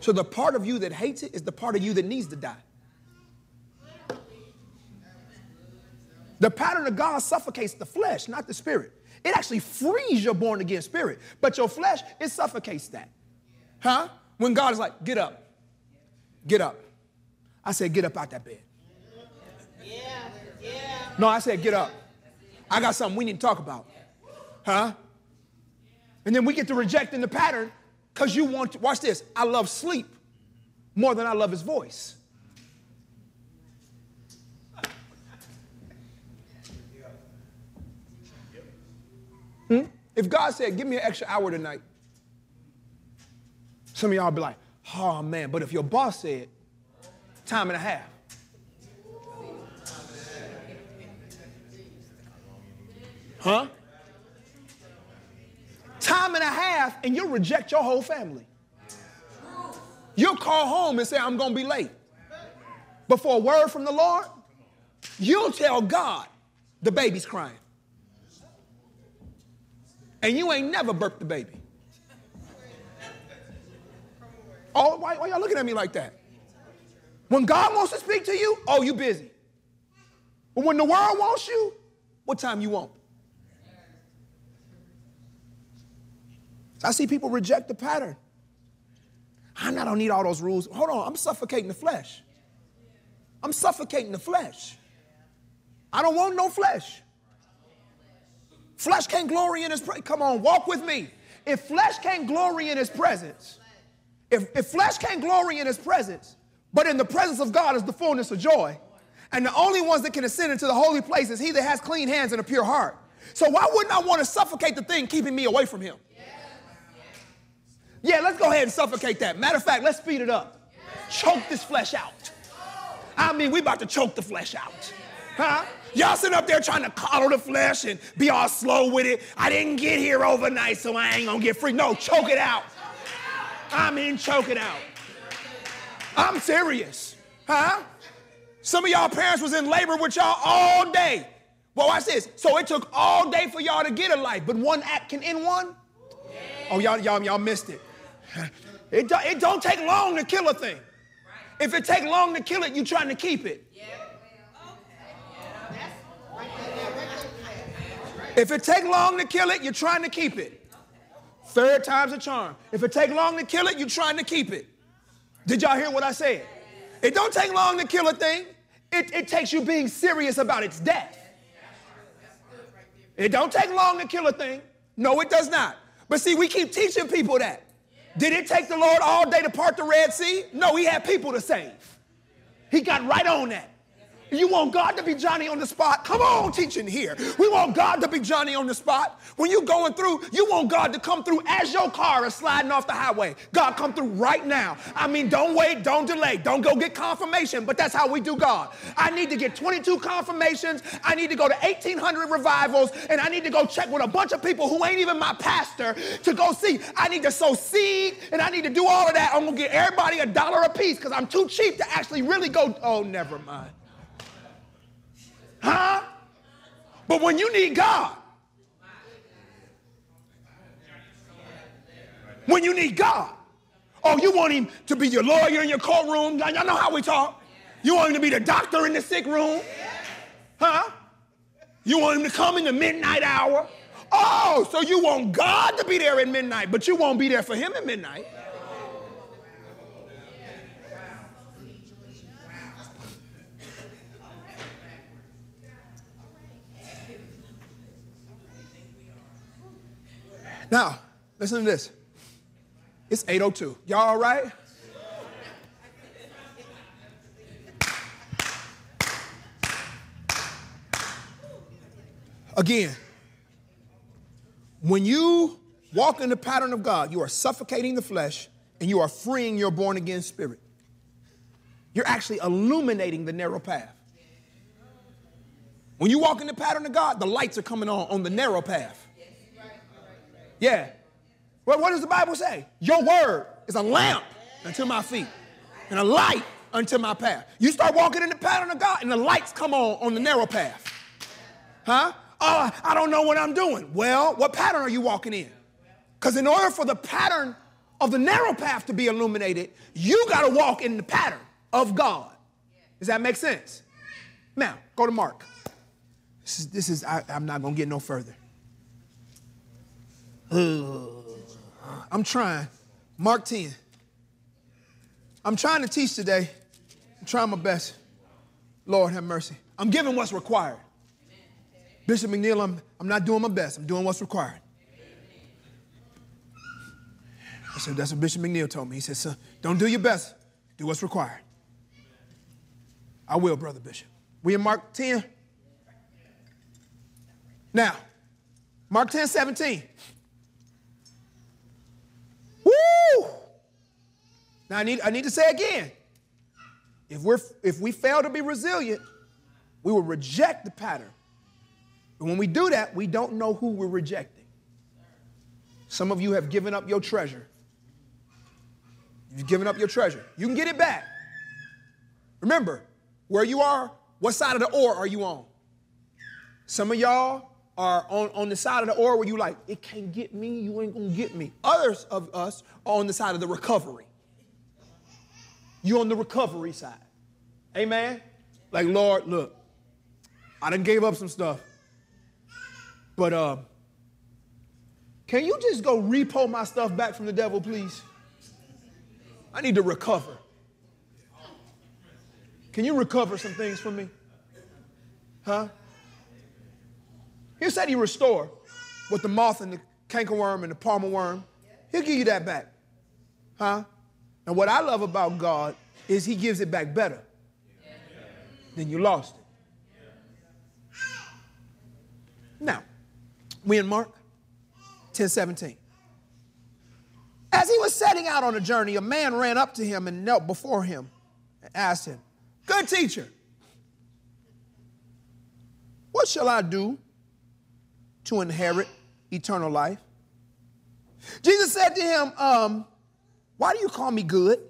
A: So the part of you that hates it is the part of you that needs to die. The pattern of God suffocates the flesh, not the spirit. It actually frees your born again spirit, but your flesh, it suffocates that. Huh? When God is like, get up, get up. I said, get up out that bed. Yeah, yeah. No, I said, get up. I got something we need to talk about. Huh? And then we get to rejecting the pattern because you want to, watch this, I love sleep more than I love his voice. Hmm? If God said, give me an extra hour tonight, some of y'all be like, oh man, but if your boss said, time and a half. Huh? Time and a half, and you'll reject your whole family. You'll call home and say, I'm going to be late. But for a word from the Lord, you'll tell God the baby's crying. And you ain't never burped the baby. Oh, why, why y'all looking at me like that? When God wants to speak to you, oh, you busy. But when the world wants you, what time you want? I see people reject the pattern. I don't need all those rules. Hold on, I'm suffocating the flesh. I'm suffocating the flesh. I don't want no flesh. Flesh can't glory in his presence. Come on, walk with me. If flesh can't glory in his presence, if, if flesh can't glory in his presence, but in the presence of God is the fullness of joy, and the only ones that can ascend into the holy place is he that has clean hands and a pure heart. So why wouldn't I want to suffocate the thing keeping me away from him? Yeah, let's go ahead and suffocate that. Matter of fact, let's speed it up. Choke this flesh out. I mean, we about to choke the flesh out. Huh? Y'all sitting up there trying to coddle the flesh and be all slow with it. I didn't get here overnight, so I ain't gonna get free. No, choke it out. I mean, choke it out. I'm serious. Huh? Some of y'all parents was in labor with y'all all day. Well, watch this. So it took all day for y'all to get a life, but one act can end one? Oh, y'all, y'all, y'all missed it. It, do, it don't take long to kill a thing. If it take long to kill it, you trying to keep it. If it take long to kill it, you're trying to keep it. Third time's a charm. If it take long to kill it, you're trying to keep it. Did y'all hear what I said? It don't take long to kill a thing. It, it takes you being serious about its death. It don't take long to kill a thing. No, it does not. But see, we keep teaching people that. Did it take the Lord all day to part the Red Sea? No, he had people to save. He got right on that. You want God to be Johnny on the spot? Come on, teaching here. We want God to be Johnny on the spot. When you're going through, you want God to come through as your car is sliding off the highway. God, come through right now. I mean, don't wait, don't delay, don't go get confirmation, but that's how we do God. I need to get 22 confirmations. I need to go to 1,800 revivals, and I need to go check with a bunch of people who ain't even my pastor to go see. I need to sow seed, and I need to do all of that. I'm gonna get everybody a dollar a piece because I'm too cheap to actually really go. Oh, never mind. Huh? But when you need God, when you need God, oh, you want him to be your lawyer in your courtroom. Y'all know how we talk. You want him to be the doctor in the sick room. Huh? You want him to come in the midnight hour. Oh, so you want God to be there at midnight, but you won't be there for him at midnight. Now, listen to this. It's 802. Y'all all right? Again, when you walk in the pattern of God, you are suffocating the flesh and you are freeing your born again spirit. You're actually illuminating the narrow path. When you walk in the pattern of God, the lights are coming on on the narrow path. Yeah. Well, what does the Bible say? Your word is a lamp unto my feet and a light unto my path. You start walking in the pattern of God, and the lights come on on the narrow path. Huh? Oh, I don't know what I'm doing. Well, what pattern are you walking in? Because in order for the pattern of the narrow path to be illuminated, you got to walk in the pattern of God. Does that make sense? Now, go to Mark. This is, this is I, am not going to get no further. [sighs] I'm trying. Mark 10. I'm trying to teach today. I'm trying my best. Lord have mercy. I'm giving what's required. Bishop McNeil, I'm, I'm not doing my best. I'm doing what's required. I said, that's what Bishop McNeil told me. He said, son, don't do your best. Do what's required. I will, Brother Bishop. We in Mark 10? Now, Mark 10, 17. Woo! Now I need, I need to say again. If, we're, if we fail to be resilient, we will reject the pattern. And when we do that, we don't know who we're rejecting. Some of you have given up your treasure. You've given up your treasure. You can get it back. Remember, where you are, what side of the oar are you on? Some of y'all are on, on the side of the oar where you like, it can't get me, you ain't gonna get me. Others of us are on the side of the recovery. You're on the recovery side. Amen? Like, Lord, look, I done gave up some stuff. But uh, can you just go repo my stuff back from the devil, please? I need to recover. Can you recover some things for me? Huh? He said he restore with the moth and the cankerworm and the palmer worm. He'll give you that back. Huh? And what I love about God is he gives it back better than you lost it. Now, we in Mark 10 17. As he was setting out on a journey, a man ran up to him and knelt before him and asked him, Good teacher, what shall I do to inherit eternal life? Jesus said to him, um, Why do you call me good?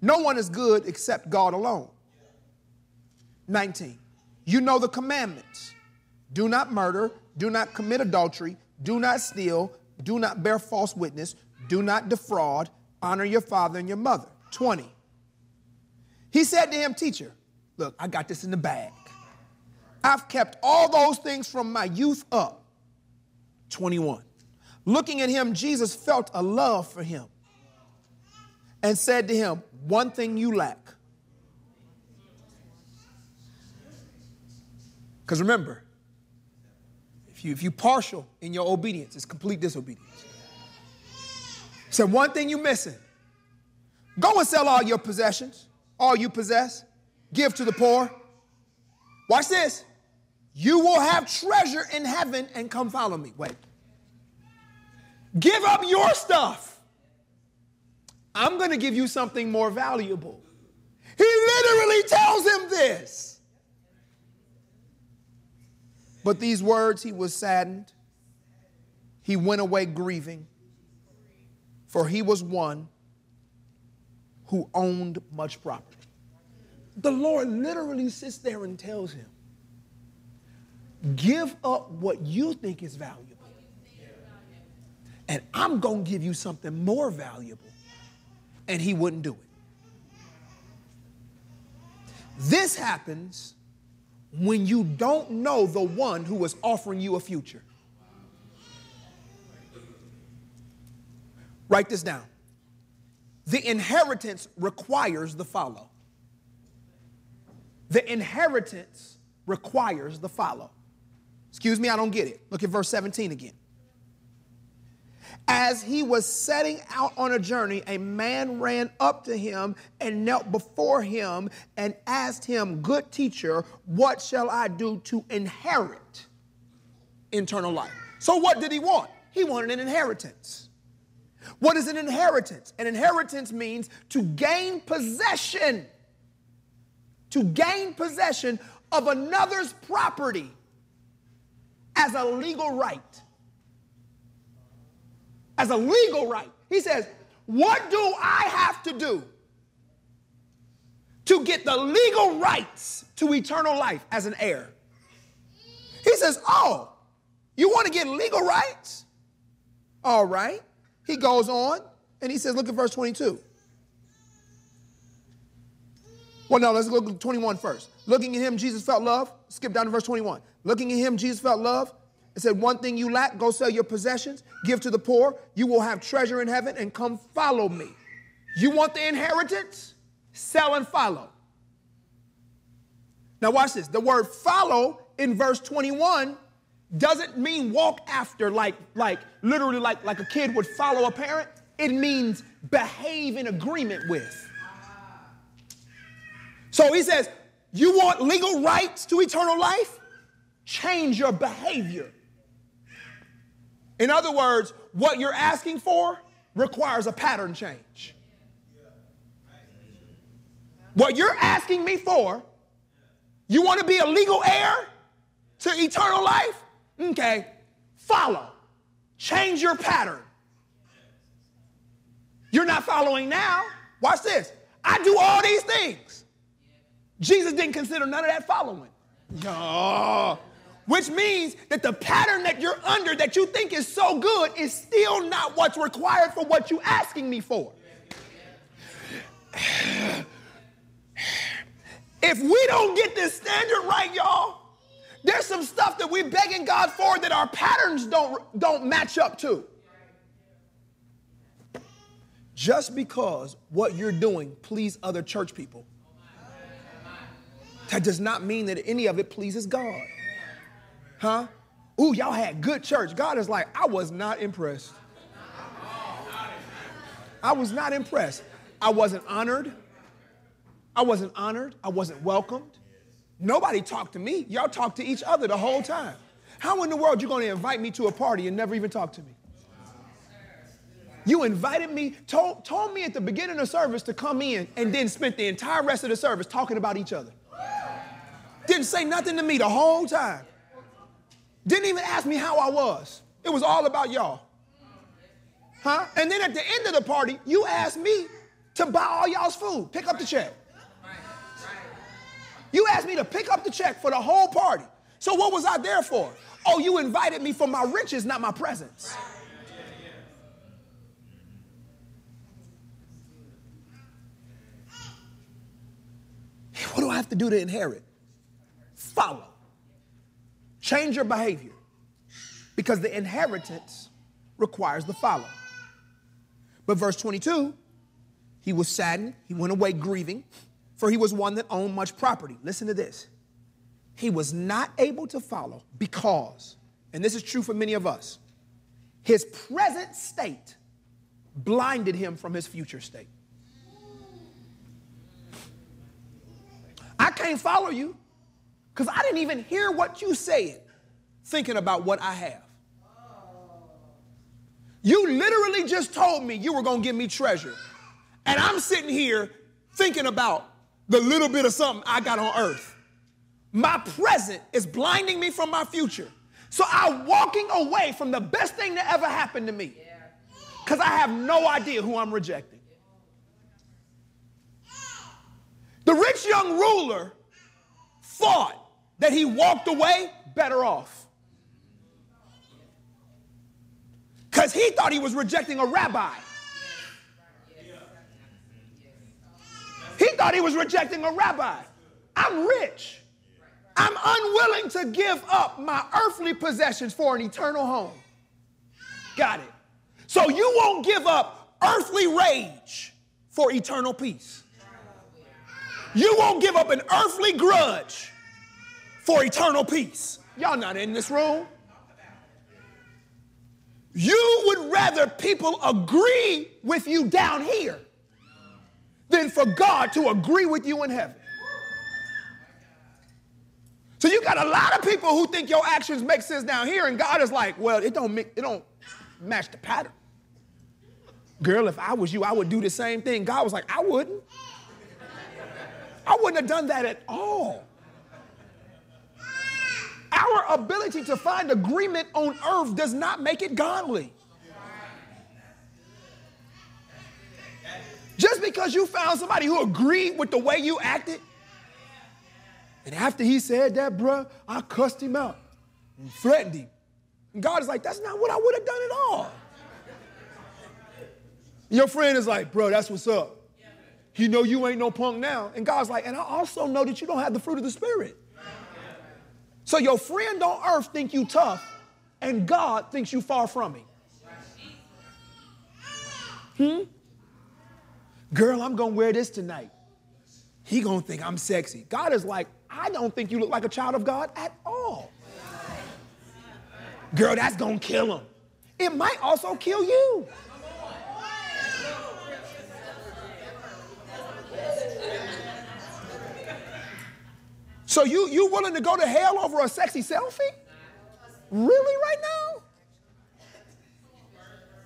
A: No one is good except God alone. 19. You know the commandments do not murder, do not commit adultery, do not steal, do not bear false witness, do not defraud, honor your father and your mother. 20. He said to him, Teacher, look, I got this in the bag. I've kept all those things from my youth up. 21. Looking at him, Jesus felt a love for him and said to him, One thing you lack. Because remember, if you if you partial in your obedience, it's complete disobedience. He said, one thing you missing. Go and sell all your possessions, all you possess, give to the poor. Watch this. You will have treasure in heaven and come follow me. Wait. Give up your stuff. I'm going to give you something more valuable. He literally tells him this. But these words, he was saddened. He went away grieving, for he was one who owned much property. The Lord literally sits there and tells him, Give up what you think is valuable. And I'm going to give you something more valuable. And he wouldn't do it. This happens when you don't know the one who is offering you a future. Write this down. The inheritance requires the follow. The inheritance requires the follow. Excuse me, I don't get it. Look at verse 17 again. As he was setting out on a journey, a man ran up to him and knelt before him and asked him, Good teacher, what shall I do to inherit eternal life? So, what did he want? He wanted an inheritance. What is an inheritance? An inheritance means to gain possession, to gain possession of another's property as a legal right. as a legal right. He says, What do I have to do to get the legal rights to eternal life as an heir? He says, Oh, you want to get legal rights? All right. He goes on and he says, Look at verse 22. Well, no, let's look at 21 first. Looking at him, Jesus felt love. Skip down to verse 21. Looking at him, Jesus felt love. It said, One thing you lack, go sell your possessions, give to the poor. You will have treasure in heaven, and come follow me. You want the inheritance? Sell and follow. Now, watch this. The word follow in verse 21 doesn't mean walk after, like, like literally like, like a kid would follow a parent. It means behave in agreement with. So he says, You want legal rights to eternal life? Change your behavior. In other words, what you're asking for requires a pattern change. What you're asking me for, you want to be a legal heir to eternal life? Okay, follow. Change your pattern. You're not following now. Watch this. I do all these things. Jesus didn't consider none of that following. Yeah. Which means that the pattern that you're under that you think is so good is still not what's required for what you're asking me for. If we don't get this standard right, y'all, there's some stuff that we're begging God for that our patterns don't, don't match up to. Just because what you're doing please other church people, that does not mean that any of it pleases God. Huh? Ooh, y'all had good church. God is like, I was not impressed. I was not impressed. I wasn't honored. I wasn't honored. I wasn't welcomed. Nobody talked to me. Y'all talked to each other the whole time. How in the world you going to invite me to a party and never even talk to me? You invited me, told, told me at the beginning of service to come in, and then spent the entire rest of the service talking about each other. Didn't say nothing to me the whole time. Didn't even ask me how I was. It was all about y'all. Huh? And then at the end of the party, you asked me to buy all y'all's food. Pick up the check. You asked me to pick up the check for the whole party. So what was I there for? Oh, you invited me for my riches, not my presence. What do I have to do to inherit? Follow. Change your behavior because the inheritance requires the follow. But verse 22, he was saddened, he went away grieving, for he was one that owned much property. Listen to this. He was not able to follow because, and this is true for many of us, his present state blinded him from his future state. I can't follow you because I didn't even hear what you said thinking about what I have. You literally just told me you were going to give me treasure. And I'm sitting here thinking about the little bit of something I got on earth. My present is blinding me from my future. So I'm walking away from the best thing that ever happened to me because I have no idea who I'm rejecting. The rich young ruler thought that he walked away better off. Because he thought he was rejecting a rabbi. He thought he was rejecting a rabbi. I'm rich. I'm unwilling to give up my earthly possessions for an eternal home. Got it. So you won't give up earthly rage for eternal peace. You won't give up an earthly grudge for eternal peace. Y'all not in this room. You would rather people agree with you down here than for God to agree with you in heaven. So you got a lot of people who think your actions make sense down here, and God is like, well, it don't make, it don't match the pattern. Girl, if I was you, I would do the same thing. God was like, I wouldn't. I wouldn't have done that at all. Our ability to find agreement on earth does not make it godly. Just because you found somebody who agreed with the way you acted, and after he said that, bruh, I cussed him out and threatened him. And God is like, that's not what I would have done at all. Your friend is like, bro, that's what's up. You know you ain't no punk now. And God's like, and I also know that you don't have the fruit of the Spirit. So your friend on earth think you tough, and God thinks you far from him. Hmm? Girl, I'm gonna wear this tonight. He gonna think I'm sexy. God is like, I don't think you look like a child of God at all. Girl, that's gonna kill him. It might also kill you. So you you willing to go to hell over a sexy selfie? Really right now?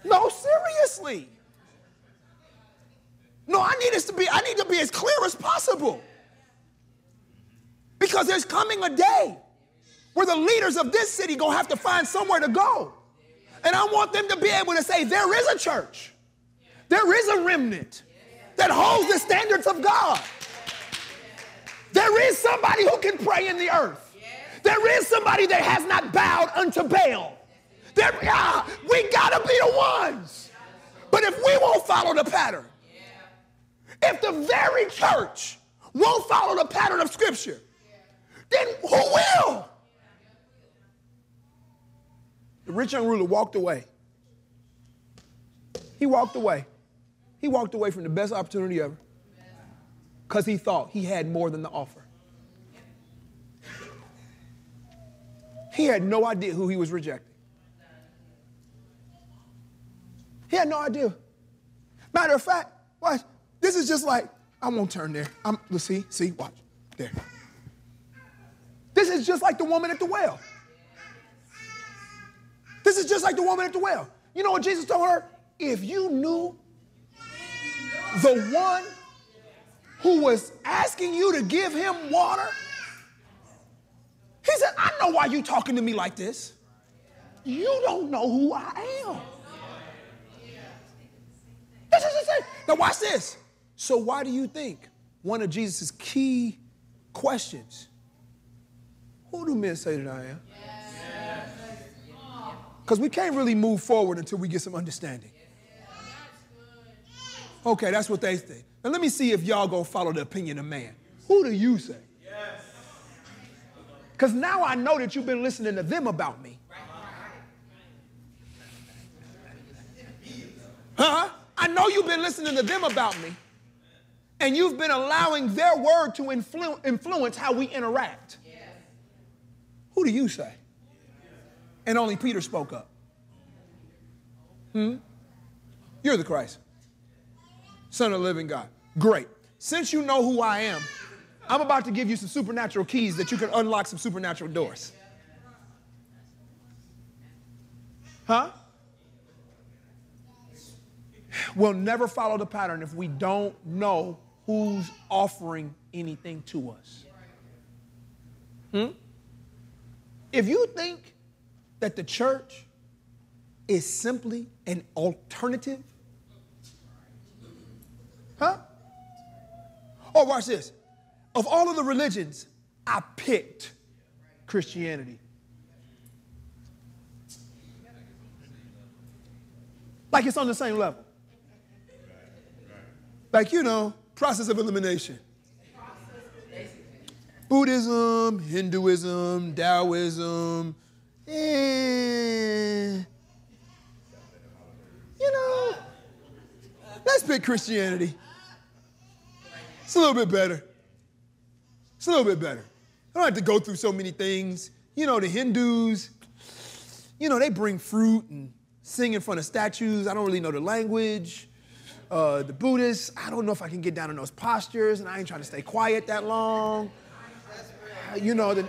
A: No, seriously. No, I need us to be, I need to be as clear as possible. Because there's coming a day where the leaders of this city gonna have to find somewhere to go. And I want them to be able to say, there is a church, there is a remnant that holds the standards of God. There is somebody who can pray in the earth. There is somebody that has not bowed unto Baal. There, ah, we gotta be the ones. But if we won't follow the pattern, if the very church won't follow the pattern of Scripture, then who will? The rich young ruler walked away. He walked away. He walked away from the best opportunity ever because he thought he had more than the offer. He had no idea who he was rejecting. He had no idea. Matter of fact, watch. This is just like, I won't turn there. I'm, let's see, see, watch. There. This is just like the woman at the well. This is just like the woman at the well. You know what Jesus told her? If you knew the one who was asking you to give him water, he said, I know why you talking to me like this. You don't know who I am. This is the thing. Now watch this. So why do you think one of Jesus' key questions, who do men say that I am? Because we can't really move forward until we get some understanding. Okay, that's what they think. Now let me see if y'all gonna follow the opinion of man. Who do you say? Because now I know that you've been listening to them about me. Huh? I know you've been listening to them about me. And you've been allowing their word to influ- influence how we interact. Who do you say? And only Peter spoke up. Hmm? You're the Christ, Son of the living God. Great. Since you know who I am, I'm about to give you some supernatural keys that you can unlock some supernatural doors. Huh? We'll never follow the pattern if we don't know who's offering anything to us. Hmm? If you think that the church is simply an alternative, huh? Oh, watch this. Of all of the religions, I picked Christianity. Like it's on the same level. Like, you know, process of elimination. Buddhism, Hinduism, Taoism, eh, you know, let's pick Christianity. It's a little bit better. It's a little bit better. I don't have to go through so many things. You know, the Hindus, you know, they bring fruit and sing in front of statues. I don't really know the language. Uh, the Buddhists, I don't know if I can get down in those postures, and I ain't trying to stay quiet that long. You know, the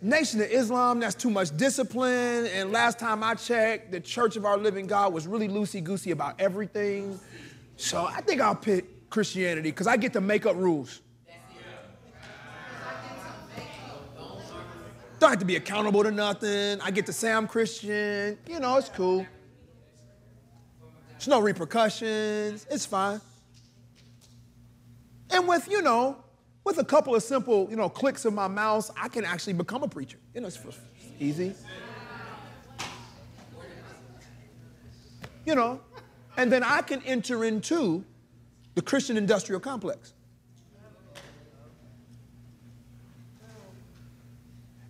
A: Nation of Islam, that's too much discipline. And last time I checked, the Church of Our Living God was really loosey goosey about everything. So I think I'll pick Christianity because I get to make up rules. Don't have to be accountable to nothing. I get to say I'm Christian. You know, it's cool. There's no repercussions. It's fine. And with, you know, with a couple of simple, you know, clicks of my mouse, I can actually become a preacher. You know, it's easy. You know, and then I can enter into the Christian industrial complex.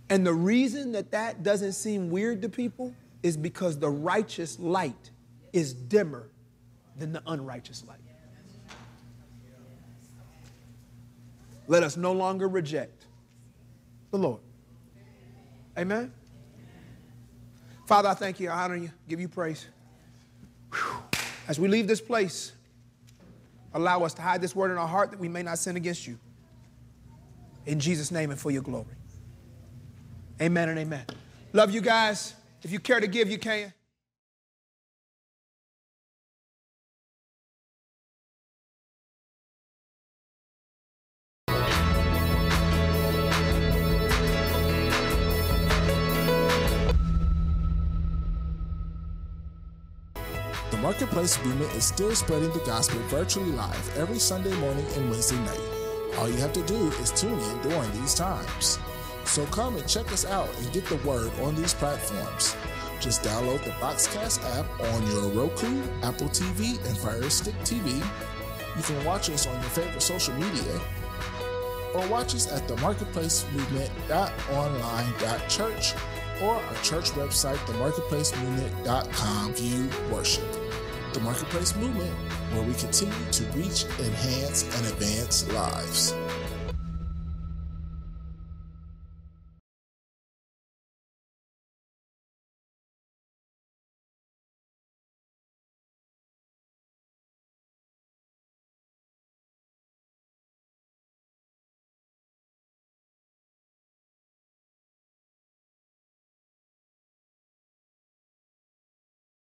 A: And the reason that that doesn't seem weird to people is because the righteous light is dimmer than the unrighteous light. Let us no longer reject the Lord. Amen. Father, I thank you, I honor you, give you praise. Whew. As we leave this place, allow us to hide this word in our heart that we may not sin against you. In Jesus' name and for your glory. Amen and amen. Love you guys. If you care to give, you can.
B: The Marketplace Movement is still spreading the gospel virtually live every Sunday morning and Wednesday night. All you have to do is tune in during these times. So come and check us out and get the word on these platforms. Just download the Boxcast app on your Roku, Apple TV, and Fire Stick TV. You can watch us on your favorite social media or watch us at the marketplacemovement.online.church or our church website, themarketplacemovement.com. View worship. The Marketplace Movement, where we continue to reach, enhance, and advance lives.